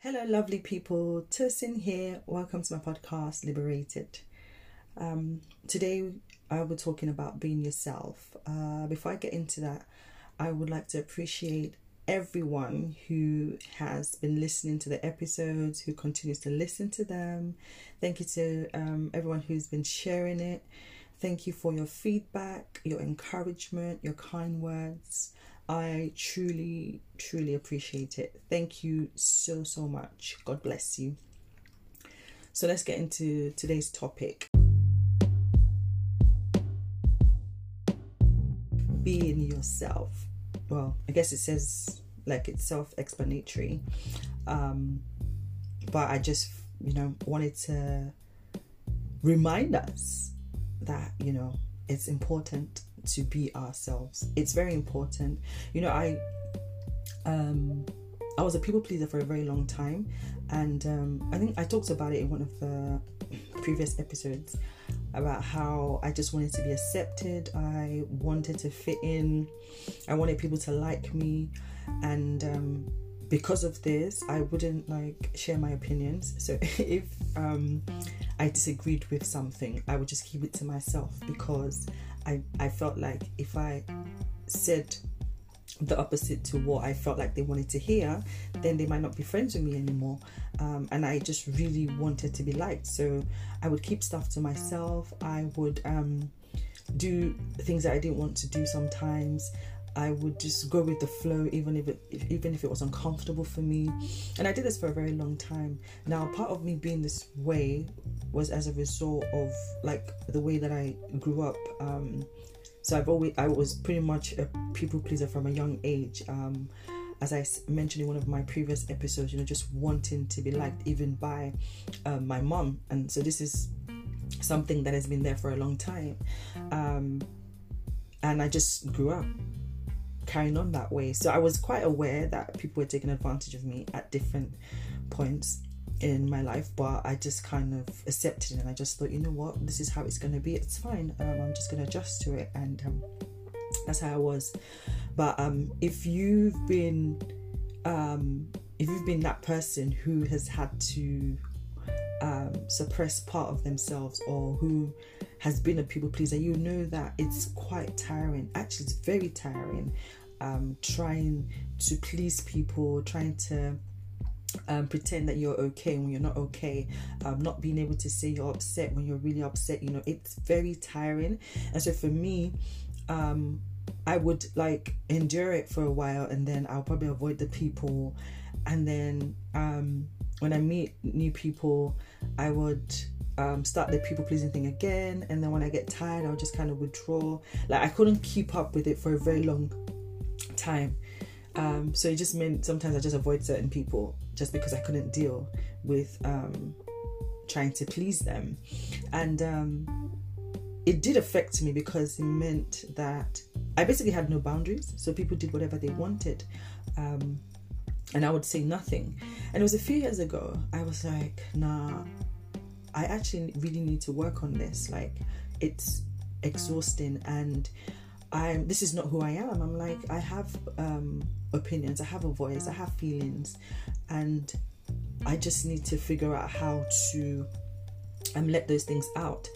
Hello, lovely people. Tosin here. Welcome to my podcast, Liberated. Um, today, I will be talking about being yourself. Uh, before I get into that, I would like to appreciate everyone who has been listening to the episodes, who continues to listen to them. Thank you to um, everyone who's been sharing it. Thank you for your feedback, your encouragement, your kind words. I truly, truly appreciate it. Thank you so, so much. God bless you. So let's get into today's topic. Being yourself. Well, I guess it says like it's self explanatory. Um, but I just, you know, wanted to remind us that, you know, it's important to be ourselves. It's very important. You know, I um I was a people pleaser for a very long time and um I think I talked about it in one of the previous episodes about how I just wanted to be accepted. I wanted to fit in. I wanted people to like me and um because of this i wouldn't like share my opinions so if um i disagreed with something i would just keep it to myself because i i felt like if i said the opposite to what I felt like they wanted to hear, then they might not be friends with me anymore. Um, and I just really wanted to be liked. So I would keep stuff to myself. I would um, do things that I didn't want to do sometimes. I would just go with the flow, even if it if, even if it was uncomfortable for me. And I did this for a very long time. Now, part of me being this way was as a result of like the way that I grew up. Um, so I've always I was pretty much a people pleaser from a young age. Um, as I mentioned in one of my previous episodes, you know, just wanting to be liked even by um, my mom, and so this is something that has been there for a long time. Um, and I just grew up carrying on that way. So I was quite aware that people were taking advantage of me at different points in my life, but I just kind of accepted it and I just thought, you know what, this is how it's going to be. It's fine. Um, I'm just going to adjust to it, and um, that's how I was. But um, if you've been, um, if you've been that person who has had to um, suppress part of themselves or who has been a people pleaser, you know that it's quite tiring. Actually, it's very tiring um, trying to please people, trying to um, pretend that you're okay when you're not okay, um, not being able to say you're upset when you're really upset. You know, it's very tiring. And so for me, um, I would like endure it for a while and then I'll probably avoid the people. And then um, when I meet new people, I would um, start the people pleasing thing again. And then when I get tired, I'll just kind of withdraw. Like I couldn't keep up with it for a very long time. Um, so it just meant sometimes I just avoid certain people just because I couldn't deal with um, trying to please them. And um, it did affect me because it meant that I basically had no boundaries. So people did whatever they wanted. Um, and I would say nothing. And it was a few years ago, I was like, nah, I actually really need to work on this. Like, it's exhausting and I'm this is not who I am. I'm like I have um opinions, I have a voice, I have feelings and I just need to figure out how to um let those things out.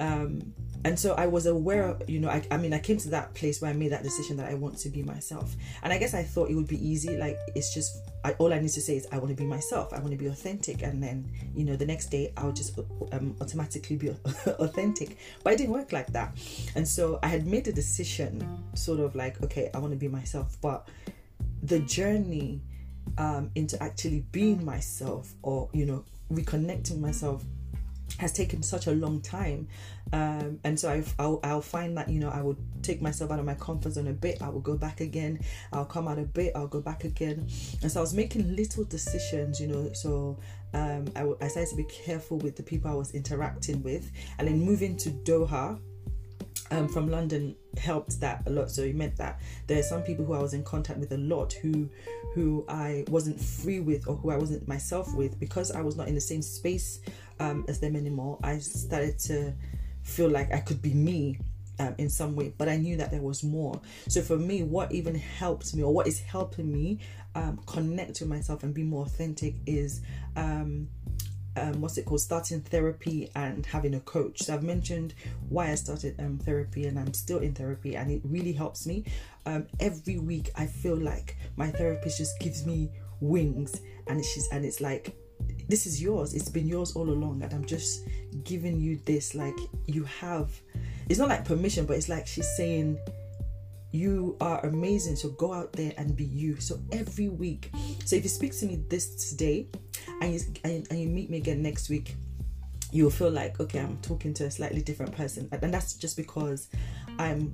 Um and so I was aware of, you know, I, I mean, I came to that place where I made that decision that I want to be myself. And I guess I thought it would be easy. Like, it's just, I, all I need to say is, I want to be myself. I want to be authentic. And then, you know, the next day I'll just um, automatically be authentic. But it didn't work like that. And so I had made a decision, sort of like, okay, I want to be myself. But the journey um, into actually being myself or, you know, reconnecting myself has taken such a long time um, and so I've, I'll, I'll find that you know I would take myself out of my comfort zone a bit I will go back again I'll come out a bit I'll go back again. And so I was making little decisions you know so um, I, I started to be careful with the people I was interacting with and then moving to Doha um, from London helped that a lot. So it meant that there are some people who I was in contact with a lot who who I wasn't free with or who I wasn't myself with because I was not in the same space um, as them anymore. I started to feel like I could be me um, in some way, but I knew that there was more. So for me, what even helped me, or what is helping me um, connect with myself and be more authentic, is um, what's it called starting therapy and having a coach. So i've mentioned why i started um, therapy and i'm still in therapy and it really helps me. Um, every week i feel like my therapist just gives me wings and she's and it's like this is yours. It's been yours all along and i'm just giving you this like you have it's not like permission but it's like she's saying you are amazing so go out there and be you. So every week so if you speak to me this today and you, and, and you meet me again next week you'll feel like okay i'm talking to a slightly different person. And that's just because i'm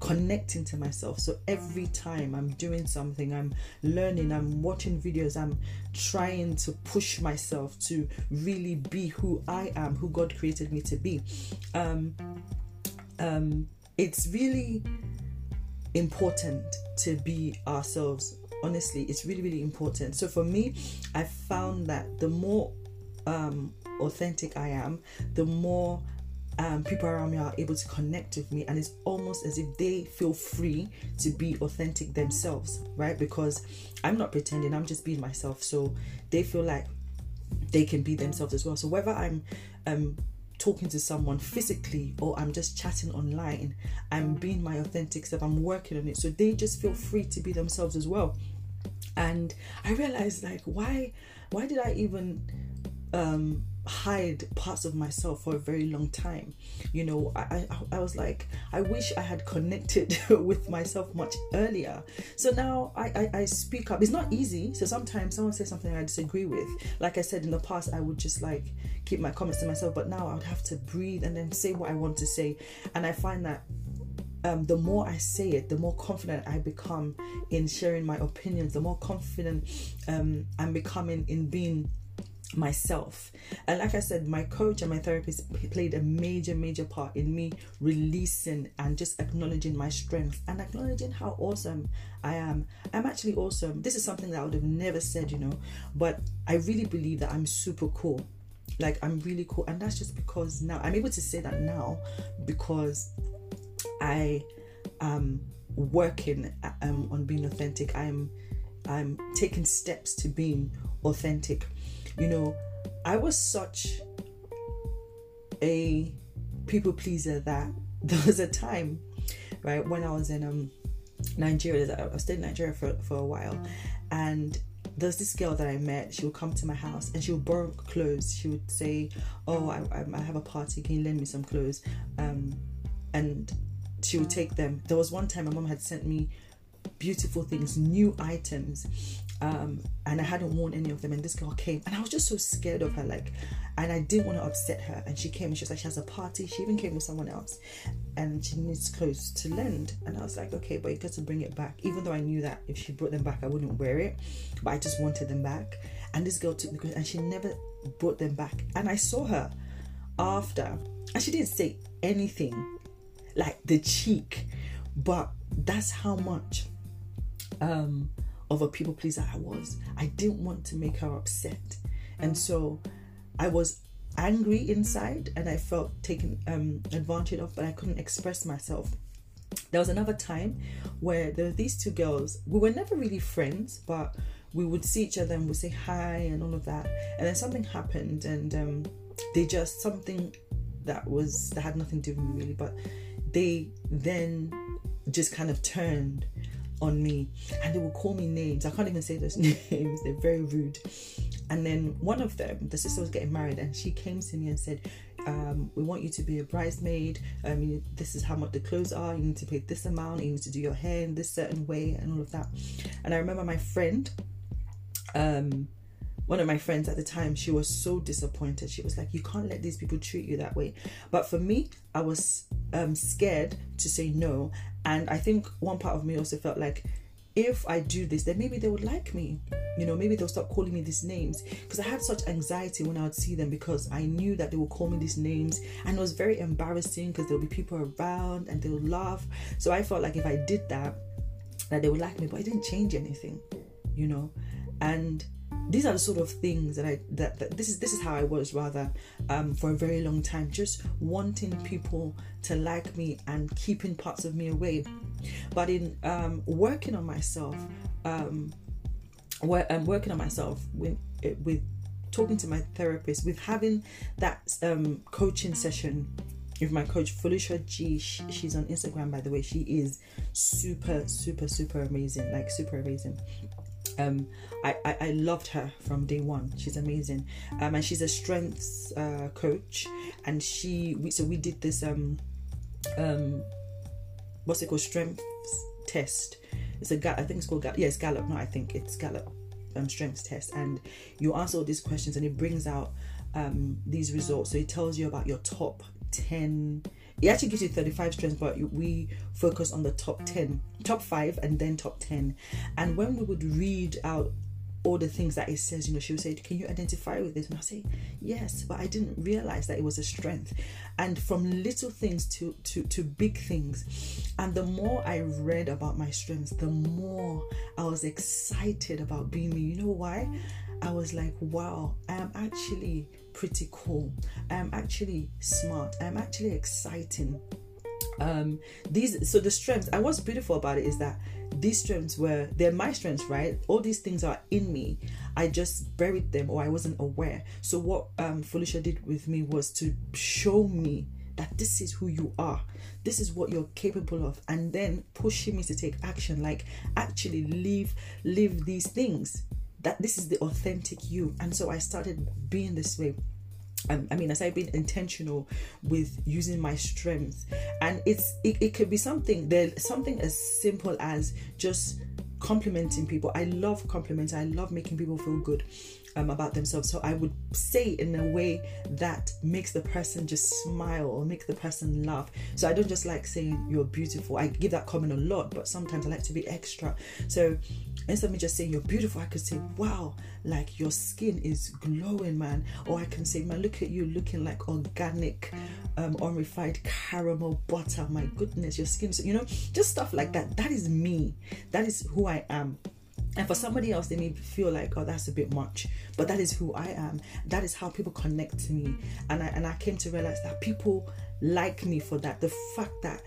connecting to myself. So every time i'm doing something i'm learning i'm watching videos i'm trying to push myself to really be who i am who god created me to be. Um um it's really important to be ourselves honestly it's really really important so for me i found that the more um authentic i am the more um, people around me are able to connect with me and it's almost as if they feel free to be authentic themselves right because i'm not pretending i'm just being myself so they feel like they can be themselves as well so whether i'm um talking to someone physically or I'm just chatting online, I'm being my authentic self, I'm working on it. So they just feel free to be themselves as well. And I realized like why why did I even um hide parts of myself for a very long time? You know I, I i was like i wish i had connected with myself much earlier. So now I, I i speak up. It's not easy. So sometimes someone says something i disagree with. Like i said in the past i would just like keep my comments to myself. But now i would have to breathe and then say what i want to say. And i find that um, the more I say it, the more confident I become in sharing my opinions, the more confident um, I'm becoming in being myself. And like I said, my coach and my therapist played a major, major part in me releasing and just acknowledging my strength and acknowledging how awesome I am. I'm actually awesome. This is something that I would have never said, you know, but I really believe that I'm super cool. Like, I'm really cool. And that's just because now I'm able to say that now because I am working um, on being authentic. I'm I'm taking steps to being authentic you know, I was such a people pleaser that there was a time, right, when I was in um Nigeria, I stayed in Nigeria for, for a while, and there's this girl that I met. She would come to my house and she would borrow clothes. She would say, "Oh, I, I have a party. Can you lend me some clothes?" Um, and would take them. There was one time my mom had sent me beautiful things, new items, um, and I hadn't worn any of them. And this girl came, and I was just so scared of her, like, and I didn't want to upset her. And she came, and she was like, she has a party. She even came with someone else, and she needs clothes to lend. And I was like, okay, but you got to bring it back, even though I knew that if she brought them back, I wouldn't wear it, but I just wanted them back. And this girl took the clothes, and she never brought them back. And I saw her after, and she didn't say anything, like the cheek, but that's how much um of a people pleaser I was. I didn't want to make her upset. And so I was angry inside and I felt taken um, advantage of, but I couldn't express myself. There was another time where there were these two girls. We were never really friends, but we would see each other and we'd say hi and all of that. And then something happened and um, they just, something that was, that had nothing to do with me really, but they then just kind of turned on me and they will call me names. I can't even say those names, they're very rude. And then one of them, the sister was getting married, and she came to me and said, um, we want you to be a bridesmaid. Um, this is how much the clothes are. You need to pay this amount. You need to do your hair in this certain way, and all of that. And I remember my friend, um, one of my friends at the time, she was so disappointed. She was like, "You can't let these people treat you that way." But for me, I was um, scared to say no, and I think one part of me also felt like if I do this, then maybe they would like me. You know, maybe they'll stop calling me these names. Because I had such anxiety when I would see them because I knew that they would call me these names and it was very embarrassing because there'll be people around and they'll laugh. So I felt like if I did that, that they would like me, but it didn't change anything, you know. and these are the sort of things that I that, that this is this is how I was rather um, for a very long time, just wanting people to like me and keeping parts of me away. But in um, working on myself, um, where I'm working on myself with with talking to my therapist, with having that um, coaching session with my coach Felicia G. she's on Instagram, by the way. She is super, super, super amazing. Like super amazing. Um, I, I, I loved her from day one. She's amazing. Um, and she's a strengths uh, coach. And she we, so we did this um um what's it called strengths test. It's a I think it's called Gallup. Yeah, it's Gallup. No, I think it's Gallup um, strengths test. And you answer all these questions, and it brings out um these results. So it tells you about your top 10 it actually gives you 35 strengths but we focus on the top 10 top 5 and then top 10 and when we would read out all the things that it says you know she would say can you identify with this? And i say yes but i didn't realize that it was a strength. And from little things to to to big things. And the more i read about my strengths the more i was excited about being me. You know why i was like wow i am actually pretty cool. I'm actually smart. I'm actually exciting. Um, these so the strengths. And what's beautiful about it is that these strengths were they're my strengths, right? All these things are in me. I just buried them or I wasn't aware. So what um Felicia did with me was to show me that this is who you are this is what you're capable of and then pushing me to take action like actually live live these things that this is the authentic you. And so I started being this way. Um, I mean, as I've been intentional with using my strength, and it's it, it could be something there, something as simple as just complimenting people. I love compliments. I love making people feel good um, about themselves. So I would say in a way that makes the person just smile or make the person laugh. So I don't just like saying you're beautiful. I give that comment a lot, but sometimes I like to be extra. So of me just saying you're beautiful, I could say, wow, like your skin is glowing, man. Or I can say, man, look at you looking like organic, um, unrefined caramel butter. My goodness, your skin, you know, just stuff like that. That is me. That is who I am. And for somebody else, they may feel like, oh, that's a bit much. But that is who I am. That is how people connect to me. And I and I came to realize that people like me for that. The fact that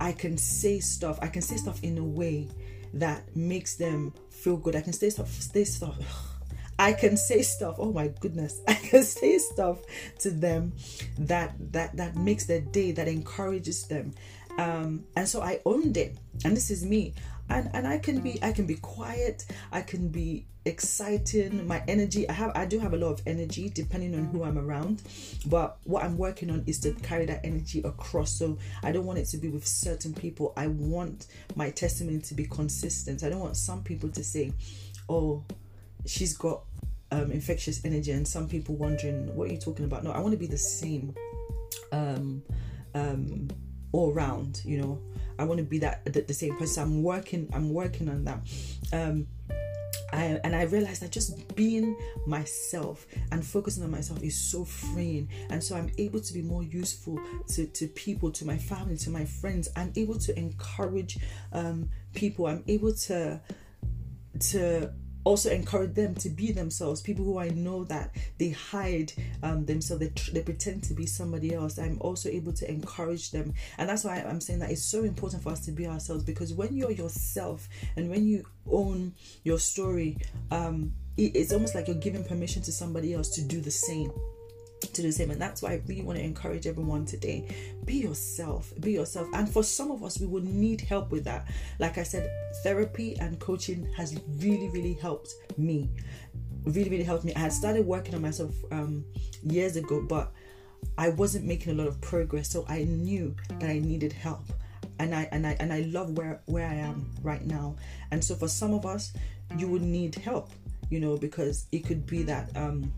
I can say stuff, I can say stuff in a way that makes them feel good. I can say stuff, say stuff. I can say stuff. Oh my goodness, I can say stuff to them that that that makes their day, that encourages them. Um, and so I owned it, and this is me and and I can be I can be quiet I can be exciting my energy I have I do have a lot of energy depending on who I'm around but what I'm working on is to carry that energy across so I don't want it to be with certain people I want my testimony to be consistent I don't want some people to say oh she's got um, infectious energy and some people wondering what are you talking about no I want to be the same um um all around you know I want to be that the, the same person. I'm working. I'm working on that. I, and I realized that just being myself and focusing on myself is so freeing. And so I'm able to be more useful to, to people, to my family, to my friends. I'm able to encourage um, people. I'm able to to also encourage them to be themselves people who i know that they hide um, themselves they, they pretend to be somebody else i'm also able to encourage them. And that's why i'm saying that it's so important for us to be ourselves because when you're yourself and when you own your story um, it, it's almost like you're giving permission to somebody else to do the same to the same. And that's why i really want to encourage everyone today be yourself be yourself. And for some of us we will need help with that. Like i said therapy and coaching has really really helped me. Really really helped me. I had started working on myself um, years ago but i wasn't making a lot of progress. So i knew that i needed help. And i and i and i love where where i am right now. And so for some of us you would need help you know because it could be that um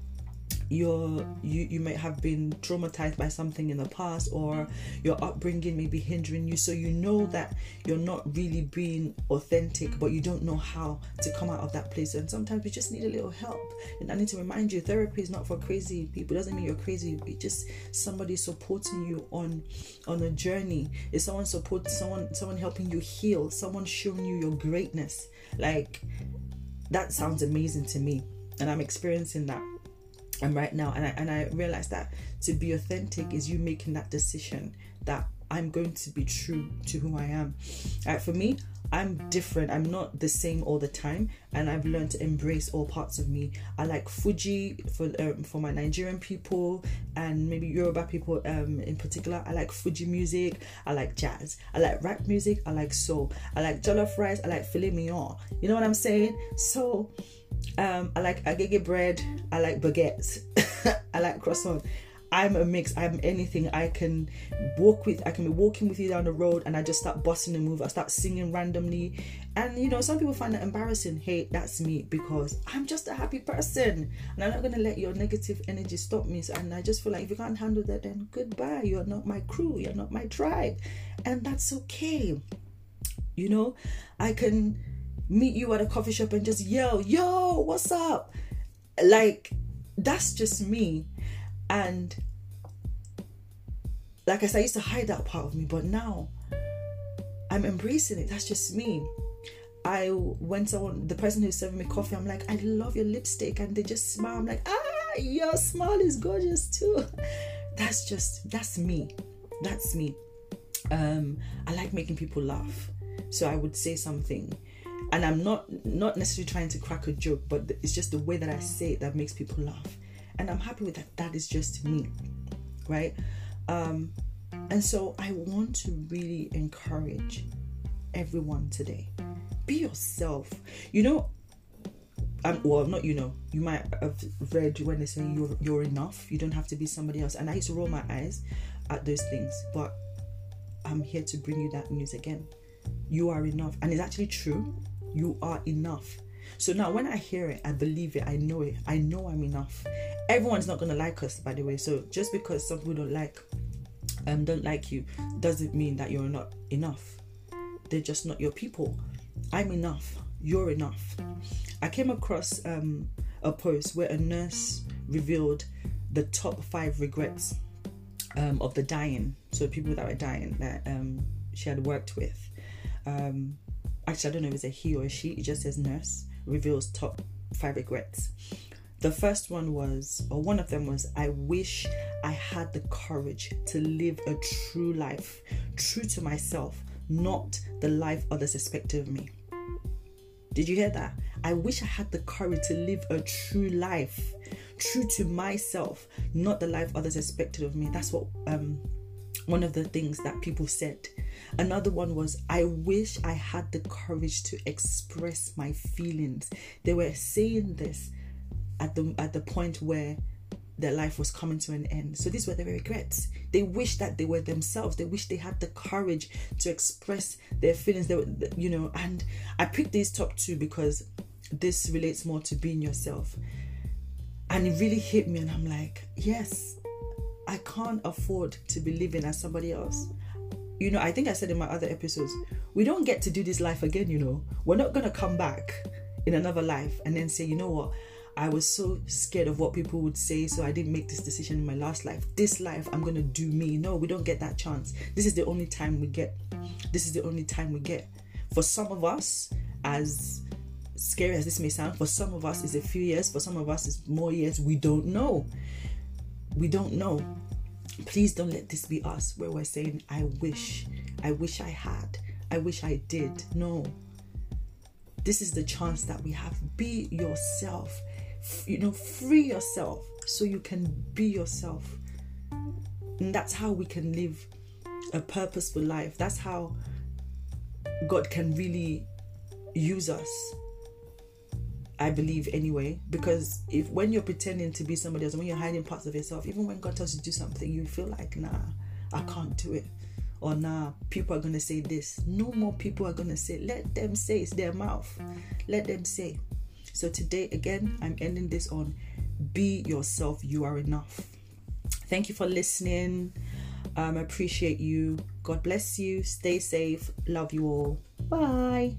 you're you you might have been traumatized by something in the past or your upbringing may be hindering you. So you know that you're not really being authentic but you don't know how to come out of that place. And sometimes we just need a little help. And i need to remind you therapy is not for crazy people. It doesn't mean you're crazy. It's just somebody supporting you on on a journey. It's someone support someone someone helping you heal someone showing you your greatness. Like that sounds amazing to me. And i'm experiencing that and right now and I, and I realize that to be authentic is you making that decision that i'm going to be true to who i am right, for me I'm different. I'm not the same all the time, and I've learned to embrace all parts of me. I like Fuji for um, for my Nigerian people and maybe Yoruba people um, in particular. I like Fuji music. I like jazz. I like rap music. I like soul. I like jollof rice. I like filet mignon. You know what I'm saying? So. Um, I like agege bread. I like baguettes. I like croissant. I'm a mix. I'm anything. I can walk with. I can be walking with you down the road, and I just start busting a move. I start singing randomly, and you know, some people find that embarrassing. Hey, that's me because I'm just a happy person, and I'm not gonna let your negative energy stop me. And I just feel like if you can't handle that, then goodbye. You're not my crew. You're not my tribe, and that's okay. You know, I can meet you at a coffee shop and just yell, "Yo, what's up?" Like that's just me and like I said, I used to hide that part of me, but now I'm embracing it. That's just me. I when someone the person who's serving me coffee, I'm like, I love your lipstick, and they just smile. I'm like, ah, your smile is gorgeous too. That's just that's me. That's me. Um, I like making people laugh, so I would say something, and I'm not not necessarily trying to crack a joke, but it's just the way that I say it that makes people laugh and i'm happy with that that is just me right um and so i want to really encourage everyone today be yourself you know um, well, not you know. You might have read when they say you're you're enough. You don't have to be somebody else. And I used to roll my eyes at those things, but I'm here to bring you that news again. You are enough, and it's actually true. You are enough. So now when I hear it, I believe it, I know it, I know I'm enough. Everyone's not gonna like us, by the way. So just because some people don't like um don't like you doesn't mean that you're not enough. They're just not your people. I'm enough. You're enough. I came across um a post where a nurse revealed the top five regrets um, of the dying. So people that were dying that um, she had worked with. Um, actually, I don't know if it's a he or a she. It just says nurse reveals top five regrets. The first one was, or one of them was, I wish I had the courage to live a true life, true to myself, not the life others expected of me. Did you hear that? I wish I had the courage to live a true life, true to myself, not the life others expected of me. That's what um one of the things that people said. Another one was, I wish I had the courage to express my feelings. They were saying this at the at the point where their life was coming to an end. So these were their regrets. They wish that they were themselves. They wish they had the courage to express their feelings. They were, you know, and I picked these top two because this relates more to being yourself. And it really hit me, and I'm like, yes, I can't afford to be living as somebody else. You know, I think I said in my other episodes, we don't get to do this life again, you know. We're not going to come back in another life and then say, you know what, I was so scared of what people would say, so I didn't make this decision in my last life. This life, I'm going to do me. No, we don't get that chance. This is the only time we get. This is the only time we get. For some of us, as scary as this may sound, for some of us, is a few years. For some of us, is more years. We don't know we don't know. Please don't let this be us where we're saying, I wish, I wish I had, I wish I did. No. This is the chance that we have. Be yourself. You know, free yourself so you can be yourself. And that's how we can live a purposeful life. That's how God can really use us I believe anyway, because if when you're pretending to be somebody else, when you're hiding parts of yourself, even when God tells you to do something, you feel like, nah, I can't do it. Or nah, people are gonna say this. No more people are gonna say. Let them say it's their mouth. Let them say. So today again, I'm ending this on be yourself. You are enough. Thank you for listening. Um, I appreciate you. God bless you. Stay safe. Love you all. Bye.